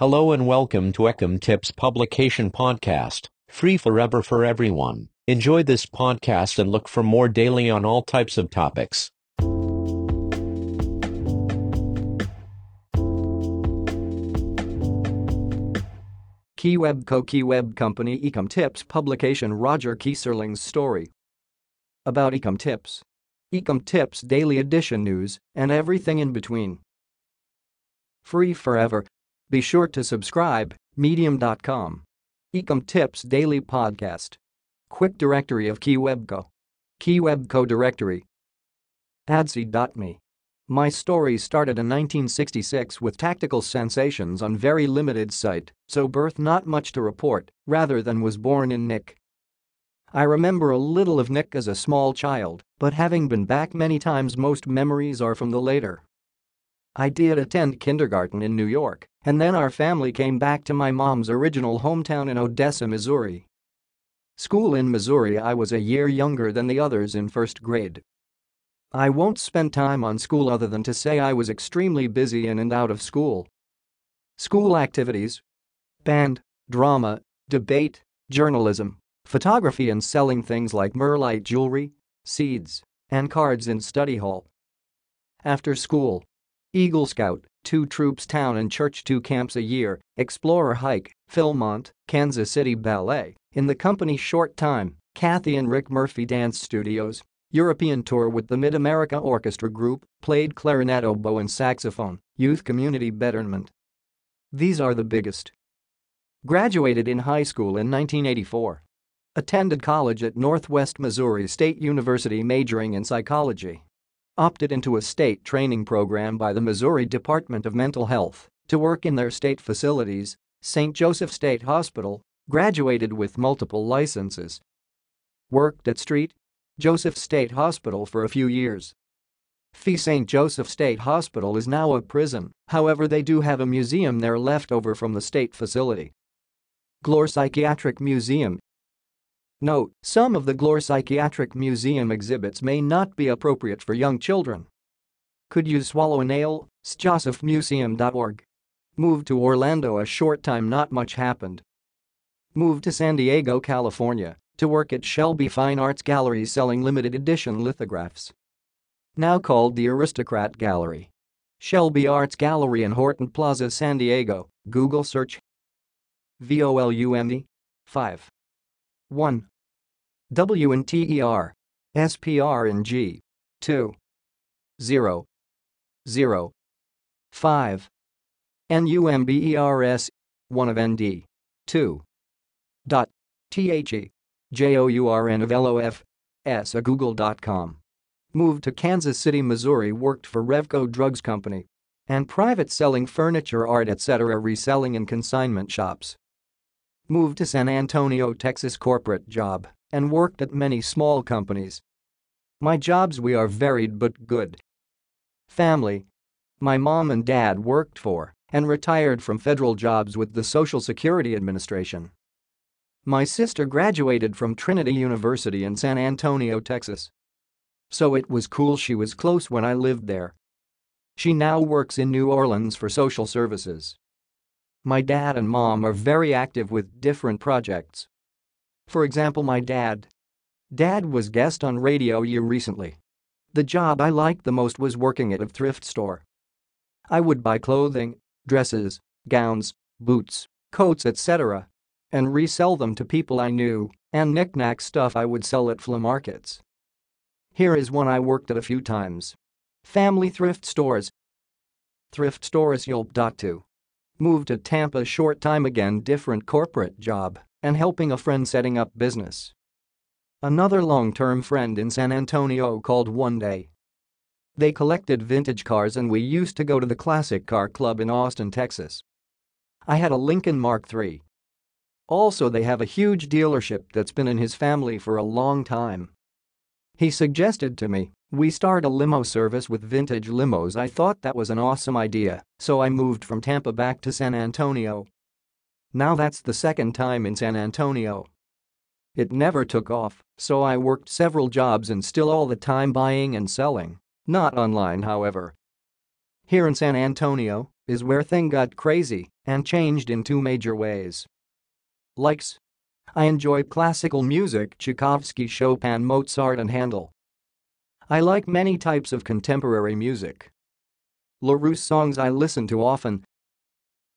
Hello and welcome to Ecom Tips Publication Podcast, free forever for everyone. Enjoy this podcast and look for more daily on all types of topics. KeyWeb Co. KeyWeb Company Ecom Tips publication Roger Keyserling's story. About Ecom Tips. Ecom Tips Daily Edition news and everything in between. Free forever. Be sure to subscribe, medium.com. Ecom Tips Daily Podcast. Quick directory of KeyWebCo. KeyWebCo directory. Adsy.me. My story started in 1966 with tactical sensations on very limited sight, so birth not much to report, rather than was born in Nick. I remember a little of Nick as a small child, but having been back many times most memories are from the later. I did attend kindergarten in New York, and then our family came back to my mom's original hometown in Odessa, Missouri. School in Missouri I was a year younger than the others in first grade. I won't spend time on school other than to say I was extremely busy in and out of school. School activities band, drama, debate, journalism, photography and selling things like Merlite jewelry, seeds, and cards in study hall. After school, Eagle Scout, two troops town and church two camps a year, Explorer hike, Philmont, Kansas City Ballet, in the company short time, Kathy and Rick Murphy Dance Studios, European tour with the Mid-America Orchestra Group, played clarinet oboe and saxophone, youth community betterment. These are the biggest. Graduated in high school in 1984. Attended college at Northwest Missouri State University majoring in psychology. Opted into a state training program by the Missouri Department of Mental Health to work in their state facilities, St. Joseph State Hospital, graduated with multiple licenses. Worked at St. Joseph State Hospital for a few years. Fee St. Joseph State Hospital is now a prison, however they do have a museum there left over from the state facility. Glore Psychiatric Museum Note, some of the Glore Psychiatric Museum exhibits may not be appropriate for young children. Could you swallow a nail? sjosephmuseum.org. Moved to Orlando a short time not much happened. Moved to San Diego, California to work at Shelby Fine Arts Gallery selling limited edition lithographs. Now called the Aristocrat Gallery. Shelby Arts Gallery in Horton Plaza, San Diego, Google search VOLUME 5 1 W and T E R S P R and G 2 0 0 5 N U M B E R S 1 of N D 2 dot T H E J-O-U-R-N of L-O-F-S a google.com. Moved to Kansas City, Missouri worked for Revco Drugs Company and private selling furniture, art etc. reselling in consignment shops. Moved to San Antonio, Texas corporate job and worked at many small companies. My jobs we are varied but good. Family. My mom and dad worked for and retired from federal jobs with the Social Security Administration. My sister graduated from Trinity University in San Antonio, Texas. So it was cool she was close when I lived there. She now works in New Orleans for social services. My dad and mom are very active with different projects. For example my dad. Dad was guest on Radio U recently. The job I liked the most was working at a thrift store. I would buy clothing, dresses, gowns, boots, coats etc and resell them to people I knew, and knickknack stuff I would sell at flea markets. Here is one I worked at a few times. Family thrift stores. Thrift stores to. Moved to Tampa short time again different corporate job and helping a friend setting up business. Another long-term friend in San Antonio called one day. They collected vintage cars and we used to go to the Classic Car Club in Austin, Texas. I had a Lincoln Mark III also they have a huge dealership that's been in his family for a long time. He suggested to me, we start a limo service with vintage limos I thought that was an awesome idea, so I moved from Tampa back to San Antonio. Now that's the second time in San Antonio. It never took off, so I worked several jobs and still all the time buying and selling, not online however. Here in San Antonio is where thing got crazy and changed in two major ways. Likes. I enjoy classical music Tchaikovsky, Chopin, Mozart and Handel. I like many types of contemporary music. LaRousse songs I listen to often.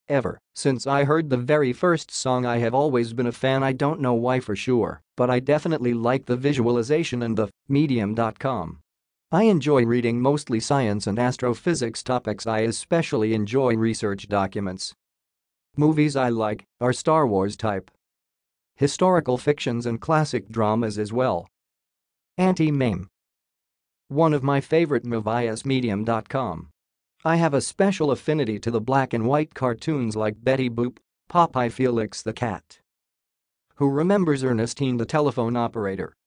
Ever since I heard the very first song I have always been a fan I don't know why for sure, but I definitely like the visualization and the medium.com. I enjoy reading mostly science and astrophysics topics I especially enjoy research documents. Movies I like are Star Wars type. Historical fictions and classic dramas as well. Anti-meme one of my favorite movies medium.com. I have a special affinity to the black and white cartoons like Betty Boop, Popeye Felix the Cat. Who remembers Ernestine the telephone operator?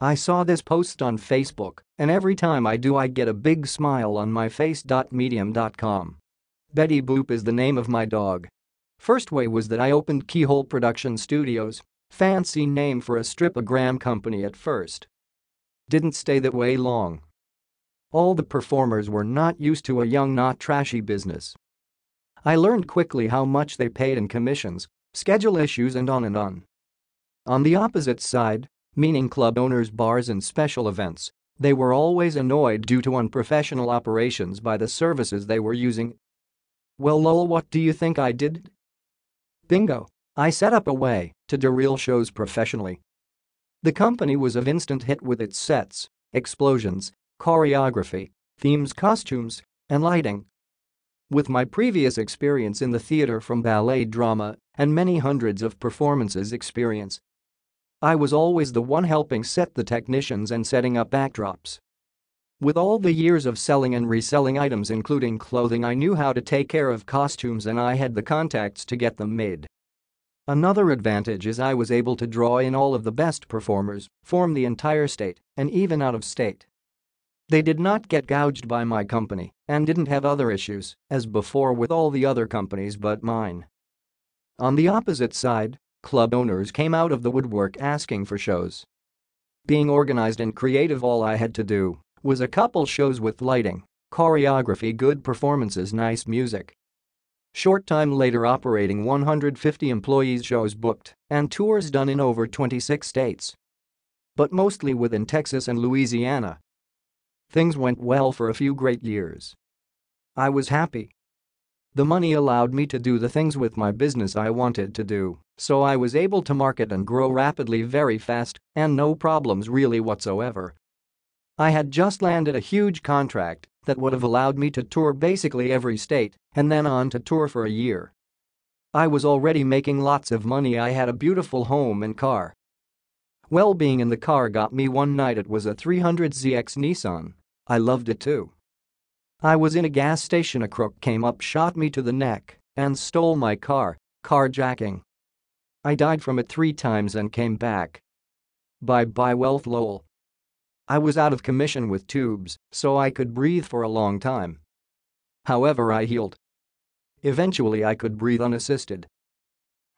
I saw this post on Facebook, and every time I do I get a big smile on my face. Medium.com. Betty Boop is the name of my dog. First way was that I opened Keyhole Production Studios, fancy name for a stripogram company at first. Didn't stay that way long. All the performers were not used to a young not trashy business. I learned quickly how much they paid in commissions, schedule issues and on and on. On the opposite side, meaning club owners bars and special events, they were always annoyed due to unprofessional operations by the services they were using. Well lol what do you think I did? Bingo. I set up a way to do real shows professionally. The company was of instant hit with its sets, explosions, choreography, themes costumes, and lighting. With my previous experience in the theater from ballet drama and many hundreds of performances experience, I was always the one helping set the technicians and setting up backdrops. With all the years of selling and reselling items including clothing I knew how to take care of costumes and I had the contacts to get them made. Another advantage is I was able to draw in all of the best performers, form the entire state, and even out of state. They did not get gouged by my company and didn't have other issues, as before with all the other companies but mine. On the opposite side, club owners came out of the woodwork asking for shows. Being organized and creative all I had to do was a couple shows with lighting, choreography good performances nice music, Short time later operating 150 employees shows booked and tours done in over 26 states. But mostly within Texas and Louisiana. Things went well for a few great years. I was happy. The money allowed me to do the things with my business I wanted to do, so I was able to market and grow rapidly very fast and no problems really whatsoever. I had just landed a huge contract that would have allowed me to tour basically every state and then on to tour for a year. I was already making lots of money I had a beautiful home and car. Well being in the car got me one night it was a 300ZX Nissan. I loved it too. I was in a gas station a crook came up shot me to the neck and stole my car, carjacking. I died from it three times and came back. Bye bye wealth lol. I was out of commission with tubes, so I could breathe for a long time. However I healed. Eventually I could breathe unassisted.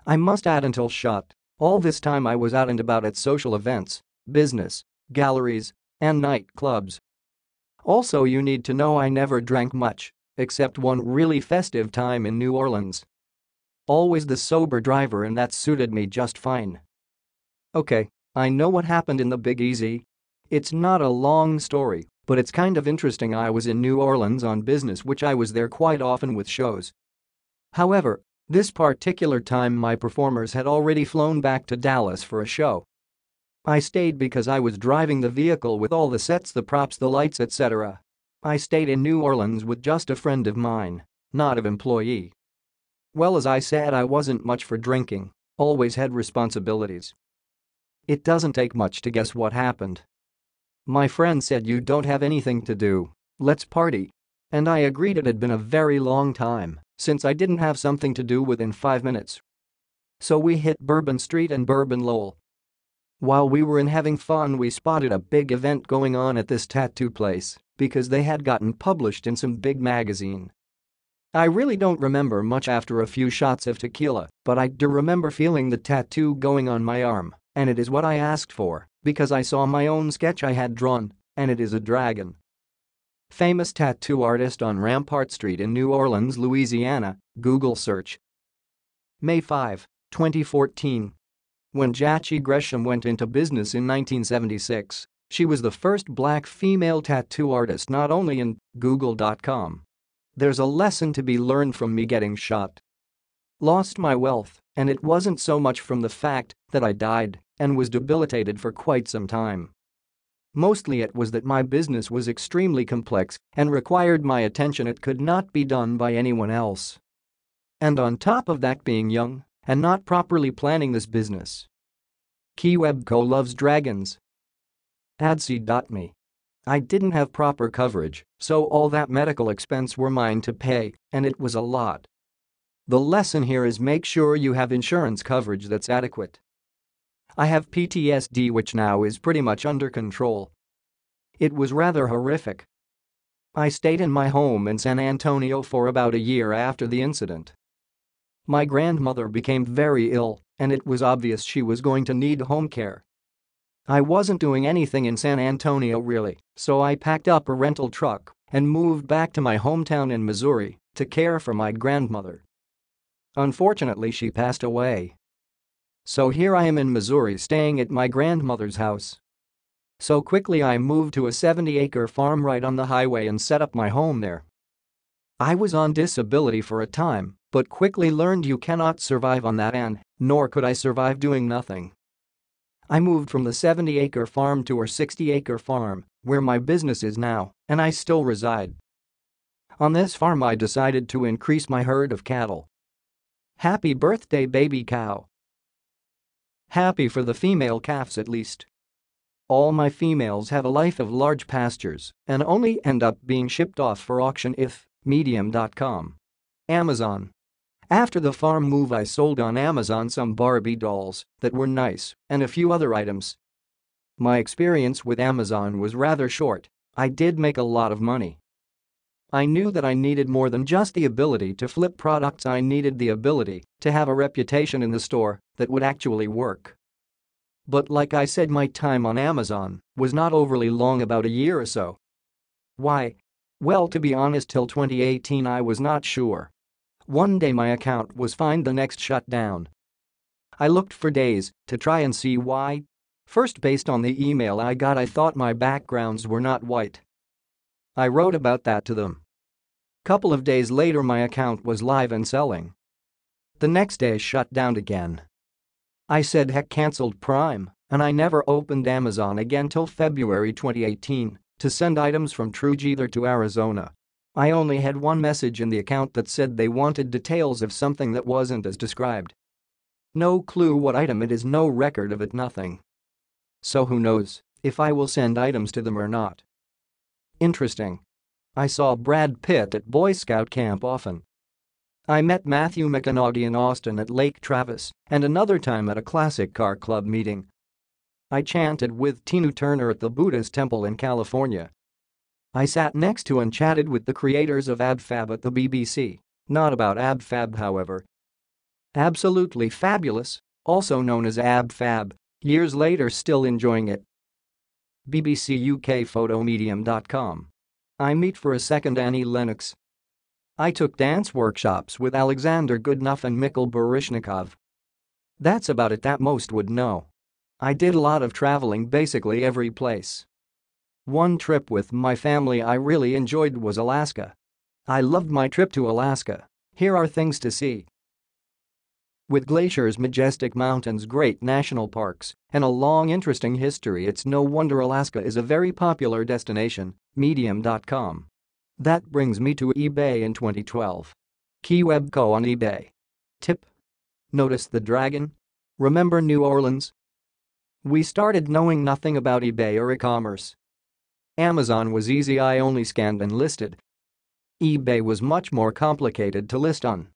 I must add until shot, all this time I was out and about at social events, business, galleries, and nightclubs. Also you need to know I never drank much, except one really festive time in New Orleans. Always the sober driver and that suited me just fine. Okay, I know what happened in the Big Easy, it's not a long story, but it's kind of interesting I was in New Orleans on business which I was there quite often with shows. However, this particular time my performers had already flown back to Dallas for a show. I stayed because I was driving the vehicle with all the sets the props the lights etc. I stayed in New Orleans with just a friend of mine, not of employee. Well as I said I wasn't much for drinking, always had responsibilities. It doesn't take much to guess what happened. My friend said you don't have anything to do, let's party. And I agreed it had been a very long time since I didn't have something to do within five minutes. So we hit Bourbon Street and Bourbon Lowell. While we were in having fun we spotted a big event going on at this tattoo place because they had gotten published in some big magazine. I really don't remember much after a few shots of tequila, but I do remember feeling the tattoo going on my arm, and it is what I asked for because I saw my own sketch I had drawn, and it is a dragon. Famous tattoo artist on Rampart Street in New Orleans, Louisiana, Google search. May 5, 2014. When Jacci Gresham went into business in 1976, she was the first black female tattoo artist not only in Google.com. There's a lesson to be learned from me getting shot. Lost my wealth, and it wasn't so much from the fact that I died and was debilitated for quite some time. Mostly it was that my business was extremely complex and required my attention it could not be done by anyone else. And on top of that being young and not properly planning this business. KeyWebco loves dragons. Adseed.me. I didn't have proper coverage, so all that medical expense were mine to pay, and it was a lot. The lesson here is make sure you have insurance coverage that's adequate. I have PTSD which now is pretty much under control. It was rather horrific. I stayed in my home in San Antonio for about a year after the incident. My grandmother became very ill, and it was obvious she was going to need home care. I wasn't doing anything in San Antonio really, so I packed up a rental truck and moved back to my hometown in Missouri to care for my grandmother. Unfortunately she passed away. So here I am in Missouri staying at my grandmother's house. So quickly I moved to a 70-acre farm right on the highway and set up my home there. I was on disability for a time, but quickly learned you cannot survive on that and, nor could I survive doing nothing. I moved from the 70-acre farm to our 60-acre farm, where my business is now, and I still reside. On this farm I decided to increase my herd of cattle. Happy birthday baby cow. Happy for the female calves at least. All my females have a life of large pastures and only end up being shipped off for auction if Medium.com. Amazon. After the farm move I sold on Amazon some Barbie dolls that were nice and a few other items. My experience with Amazon was rather short, I did make a lot of money. I knew that I needed more than just the ability to flip products I needed the ability to have a reputation in the store that would actually work. But like I said my time on Amazon was not overly long about a year or so. Why? Well to be honest till 2018 I was not sure. One day my account was fine the next shut down. I looked for days to try and see why. First based on the email I got I thought my backgrounds were not white. I wrote about that to them. Couple of days later my account was live and selling. The next day shut down again. I said heck cancelled Prime, and I never opened Amazon again till February 2018 to send items from Trugether to Arizona. I only had one message in the account that said they wanted details of something that wasn't as described. No clue what item it is no record of it nothing. So who knows if I will send items to them or not. Interesting. I saw Brad Pitt at Boy Scout camp often. I met Matthew McConaughey in Austin at Lake Travis and another time at a classic car club meeting. I chanted with Tina Turner at the Buddhist temple in California. I sat next to and chatted with the creators of AbFab at the BBC, not about AbFab however. Absolutely fabulous, also known as AbFab, years later still enjoying it. BBC UK. I meet for a second Annie Lennox. I took dance workshops with Alexander Godunov and Mikhail Baryshnikov. That's about it that most would know. I did a lot of traveling basically every place. One trip with my family I really enjoyed was Alaska. I loved my trip to Alaska. Here are things to see. With glaciers, majestic mountains, great national parks, and a long interesting history it's no wonder Alaska is a very popular destination, medium.com. That brings me to eBay in 2012. KeyWebco on eBay. Tip. Notice the dragon? Remember New Orleans? We started knowing nothing about eBay or e-commerce. Amazon was easy I only scanned and listed. eBay was much more complicated to list on.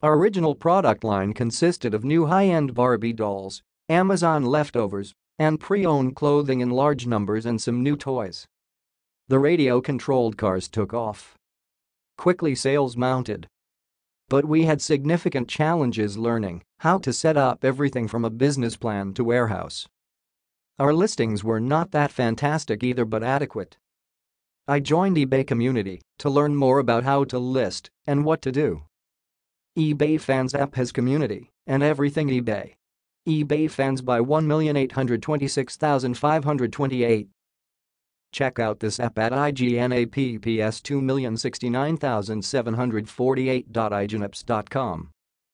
Our original product line consisted of new high-end Barbie dolls, Amazon leftovers, and pre-owned clothing in large numbers and some new toys. The radio-controlled cars took off. Quickly sales mounted. But we had significant challenges learning how to set up everything from a business plan to warehouse. Our listings were not that fantastic either but adequate. I joined eBay community to learn more about how to list and what to do. eBay Fans app has community and everything eBay. eBay Fans by 1,826,528. Check out this app at IGNAPPS 2,069,748.ignips.com.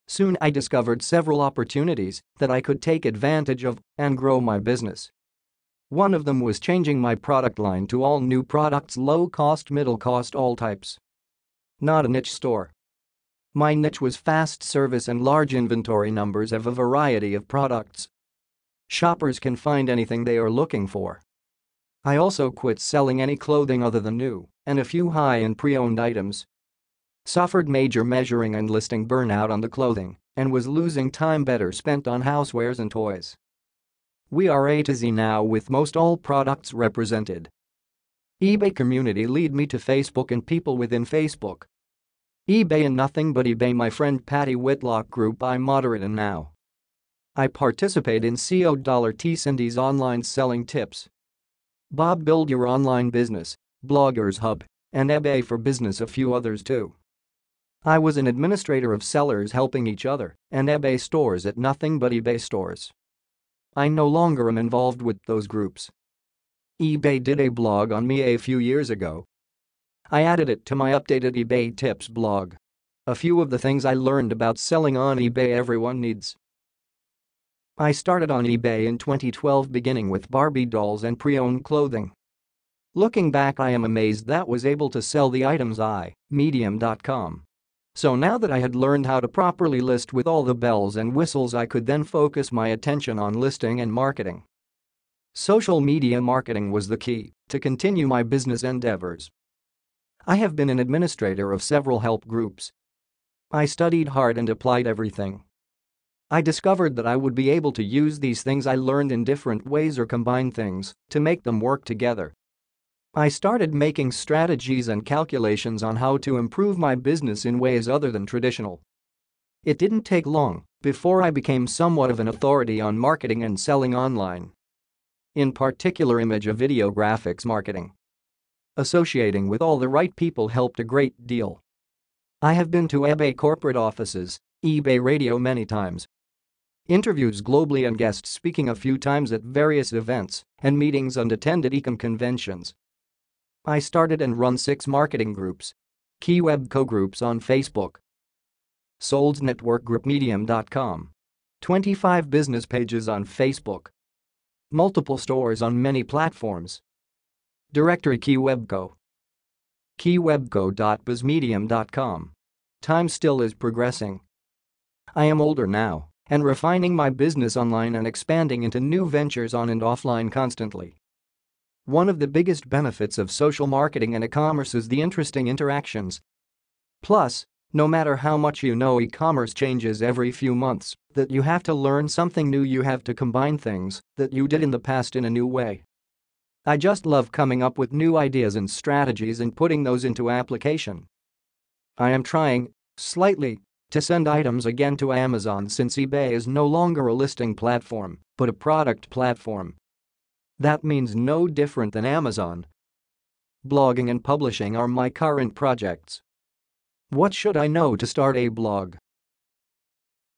Soon I discovered several opportunities that I could take advantage of and grow my business. One of them was changing my product line to all new products low cost, middle cost, all types. Not a niche store. My niche was fast service and large inventory numbers of a variety of products. Shoppers can find anything they are looking for. I also quit selling any clothing other than new and a few high-end pre-owned items Suffered major measuring and listing burnout on the clothing and was losing time better spent on housewares and toys. We are A to Z now with most all products represented. eBay community lead me to Facebook and people within Facebook. eBay and nothing but eBay my friend Patty Whitlock group I moderate and now. I participate in CO Dollar T Cindy's online selling tips. Bob build your online business, Bloggers Hub, and eBay for business a few others too. I was an administrator of sellers helping each other and eBay stores at nothing but eBay stores. I no longer am involved with those groups. eBay did a blog on me a few years ago. I added it to my updated eBay tips blog. A few of the things I learned about selling on eBay everyone needs. I started on eBay in 2012 beginning with Barbie dolls and pre-owned clothing. Looking back I am amazed that was able to sell the items I, medium.com. So now that I had learned how to properly list with all the bells and whistles I could then focus my attention on listing and marketing. Social media marketing was the key to continue my business endeavors. I have been an administrator of several help groups. I studied hard and applied everything. I discovered that I would be able to use these things I learned in different ways or combine things to make them work together I started making strategies and calculations on how to improve my business in ways other than traditional. It didn't take long before I became somewhat of an authority on marketing and selling online. In particular image of video graphics marketing. Associating with all the right people helped a great deal. I have been to eBay corporate offices, eBay radio many times. Interviews globally and guest speaking a few times at various events and meetings and attended ecom conventions. I started and run six marketing groups. Key web co-groups on Facebook. Sold Network Group Medium.com. 25 business pages on Facebook. Multiple stores on many platforms. Directory KeyWebCo. KeyWebCo.bizmedium.com. Time still is progressing. I am older now and refining my business online and expanding into new ventures on and offline constantly. One of the biggest benefits of social marketing and e-commerce is the interesting interactions. Plus, no matter how much you know e-commerce changes every few months, that you have to learn something new you have to combine things that you did in the past in a new way. I just love coming up with new ideas and strategies and putting those into application. I am trying, slightly, to send items again to Amazon since eBay is no longer a listing platform, but a product platform. That means no different than Amazon. Blogging and publishing are my current projects. What should I know to start a blog?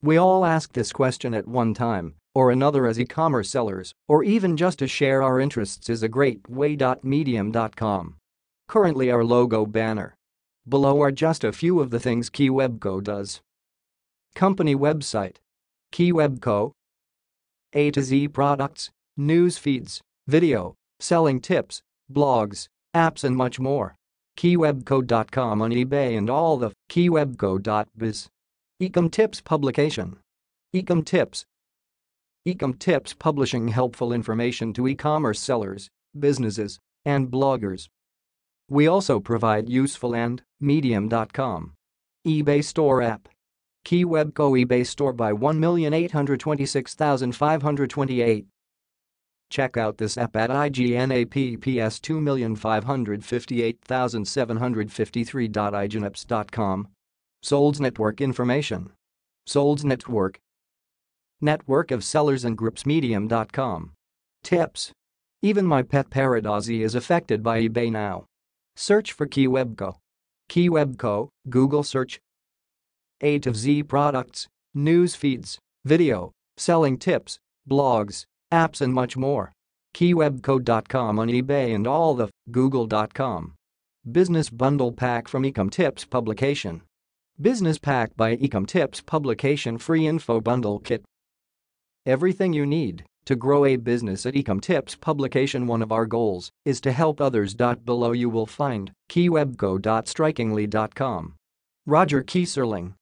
We all ask this question at one time or another as e-commerce sellers, or even just to share our interests is a great way. Medium.com. Currently our logo banner. Below are just a few of the things KeyWebCo does. Company website. KeyWebCo. A to Z products, news feeds, video, selling tips, blogs, apps and much more. KeyWebCo.com on eBay and all the KeyWebCo.biz. Ecom Tips Publication. Ecom Tips. Ecom Tips publishing helpful information to e-commerce sellers, businesses, and bloggers. We also provide useful and medium.com. eBay Store app. KeyWebCo eBay Store by 1,826,528. Check out this app at IGNAPPS 2,558,753.ignips.com. Solds Network Information. Solds Network. Network of sellers and groups medium.com. Tips. Even my pet Paradozzy is affected by eBay now. Search for KeyWebCo. KeyWebCo, Google search A to Z products, news feeds, video, selling tips, blogs, apps and much more. KeyWebCo.com on eBay and all the Google.com. Business Bundle Pack from Ecom Tips publication. Business Pack by Ecom Tips publication free info bundle kit. Everything you need to grow a business at Ecom Tips publication one of our goals is to help others. Below you will find keywebco.strikingly.com. Roger Keyserling